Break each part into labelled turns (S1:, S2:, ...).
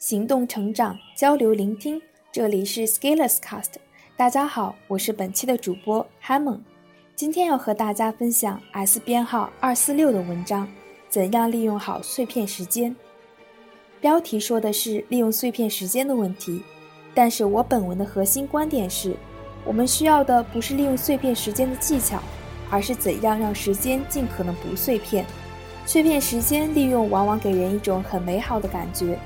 S1: 行动成长，交流聆听。这里是 Scalers Cast。大家好，我是本期的主播 Hamon。今天要和大家分享 S 编号二四六的文章：怎样利用好碎片时间？标题说的是利用碎片时间的问题，但是我本文的核心观点是，我们需要的不是利用碎片时间的技巧，而是怎样让时间尽可能不碎片。碎片时间利用往往给人一种很美好的感觉。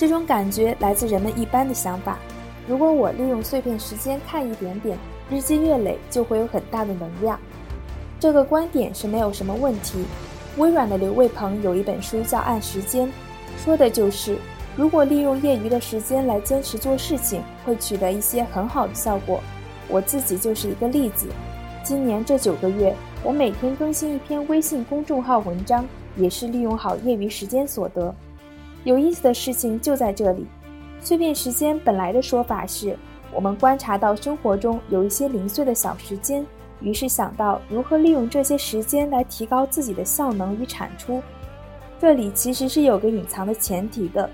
S1: 这种感觉来自人们一般的想法：如果我利用碎片时间看一点点，日积月累就会有很大的能量。这个观点是没有什么问题。微软的刘卫鹏有一本书叫《按时间》，说的就是如果利用业余的时间来坚持做事情，会取得一些很好的效果。我自己就是一个例子。今年这九个月，我每天更新一篇微信公众号文章，也是利用好业余时间所得。有意思的事情就在这里，碎片时间本来的说法是，我们观察到生活中有一些零碎的小时间，于是想到如何利用这些时间来提高自己的效能与产出。这里其实是有个隐藏的前提的，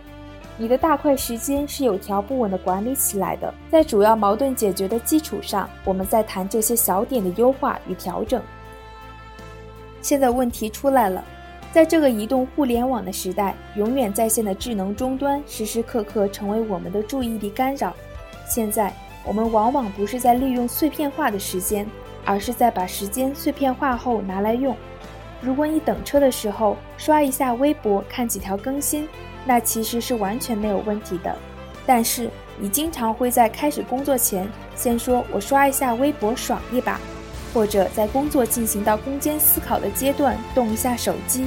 S1: 你的大块时间是有条不紊地管理起来的，在主要矛盾解决的基础上，我们再谈这些小点的优化与调整。现在问题出来了。在这个移动互联网的时代，永远在线的智能终端时时刻刻成为我们的注意力干扰。现在，我们往往不是在利用碎片化的时间，而是在把时间碎片化后拿来用。如果你等车的时候刷一下微博，看几条更新，那其实是完全没有问题的。但是，你经常会在开始工作前先说“我刷一下微博，爽一把”，或者在工作进行到攻坚思考的阶段动一下手机。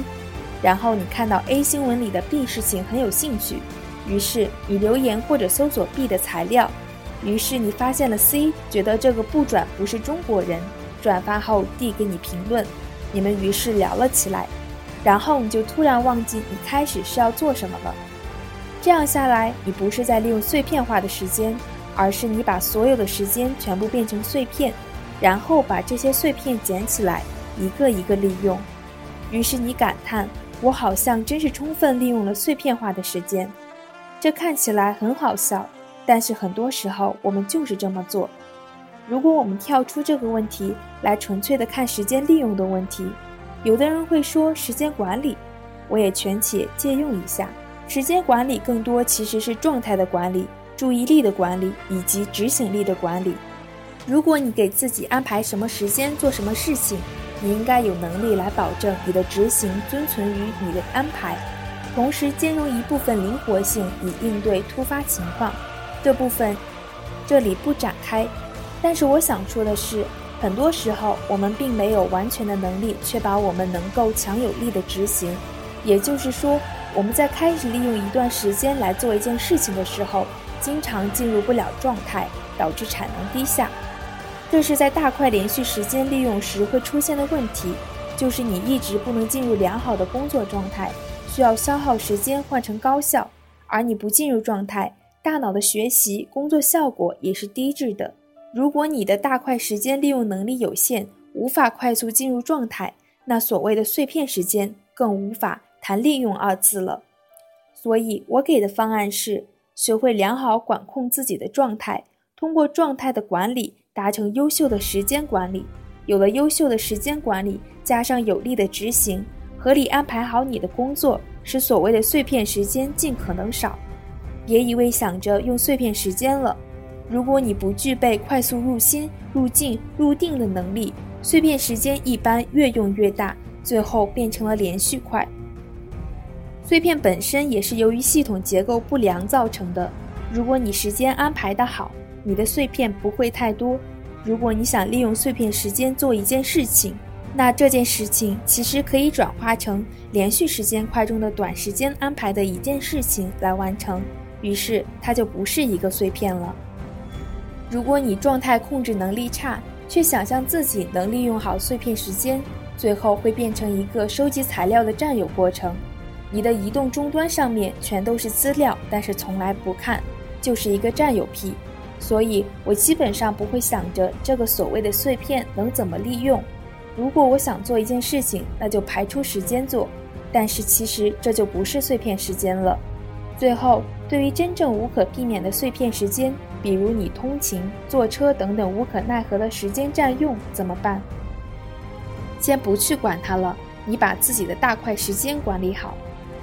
S1: 然后你看到 A 新闻里的 B 事情很有兴趣，于是你留言或者搜索 B 的材料，于是你发现了 C，觉得这个不转不是中国人，转发后 D 给你评论，你们于是聊了起来，然后你就突然忘记你开始是要做什么了。这样下来，你不是在利用碎片化的时间，而是你把所有的时间全部变成碎片，然后把这些碎片捡起来，一个一个利用，于是你感叹。我好像真是充分利用了碎片化的时间，这看起来很好笑，但是很多时候我们就是这么做。如果我们跳出这个问题来纯粹的看时间利用的问题，有的人会说时间管理，我也权且借用一下。时间管理更多其实是状态的管理、注意力的管理以及执行力的管理。如果你给自己安排什么时间做什么事情。你应该有能力来保证你的执行遵存于你的安排，同时兼容一部分灵活性以应对突发情况。这部分这里不展开，但是我想说的是，很多时候我们并没有完全的能力确保我们能够强有力的执行。也就是说，我们在开始利用一段时间来做一件事情的时候，经常进入不了状态，导致产能低下。这是在大块连续时间利用时会出现的问题，就是你一直不能进入良好的工作状态，需要消耗时间换成高效，而你不进入状态，大脑的学习工作效果也是低质的。如果你的大块时间利用能力有限，无法快速进入状态，那所谓的碎片时间更无法谈利用二字了。所以我给的方案是，学会良好管控自己的状态，通过状态的管理。达成优秀的时间管理，有了优秀的时间管理，加上有力的执行，合理安排好你的工作，使所谓的碎片时间尽可能少。别一味想着用碎片时间了，如果你不具备快速入心、入境、入定的能力，碎片时间一般越用越大，最后变成了连续块。碎片本身也是由于系统结构不良造成的。如果你时间安排的好。你的碎片不会太多。如果你想利用碎片时间做一件事情，那这件事情其实可以转化成连续时间块中的短时间安排的一件事情来完成，于是它就不是一个碎片了。如果你状态控制能力差，却想象自己能利用好碎片时间，最后会变成一个收集材料的占有过程。你的移动终端上面全都是资料，但是从来不看，就是一个占有癖。所以我基本上不会想着这个所谓的碎片能怎么利用。如果我想做一件事情，那就排出时间做。但是其实这就不是碎片时间了。最后，对于真正无可避免的碎片时间，比如你通勤、坐车等等无可奈何的时间占用，怎么办？先不去管它了，你把自己的大块时间管理好。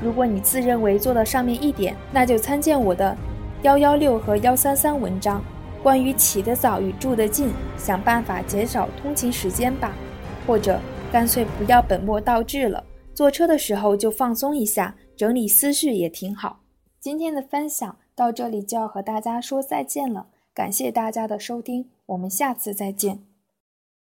S1: 如果你自认为做到上面一点，那就参见我的幺幺六和幺三三文章，关于起得早与住得近，想办法减少通勤时间吧。或者干脆不要本末倒置了，坐车的时候就放松一下，整理思绪也挺好。今天的分享到这里就要和大家说再见了，感谢大家的收听，我们下次再见。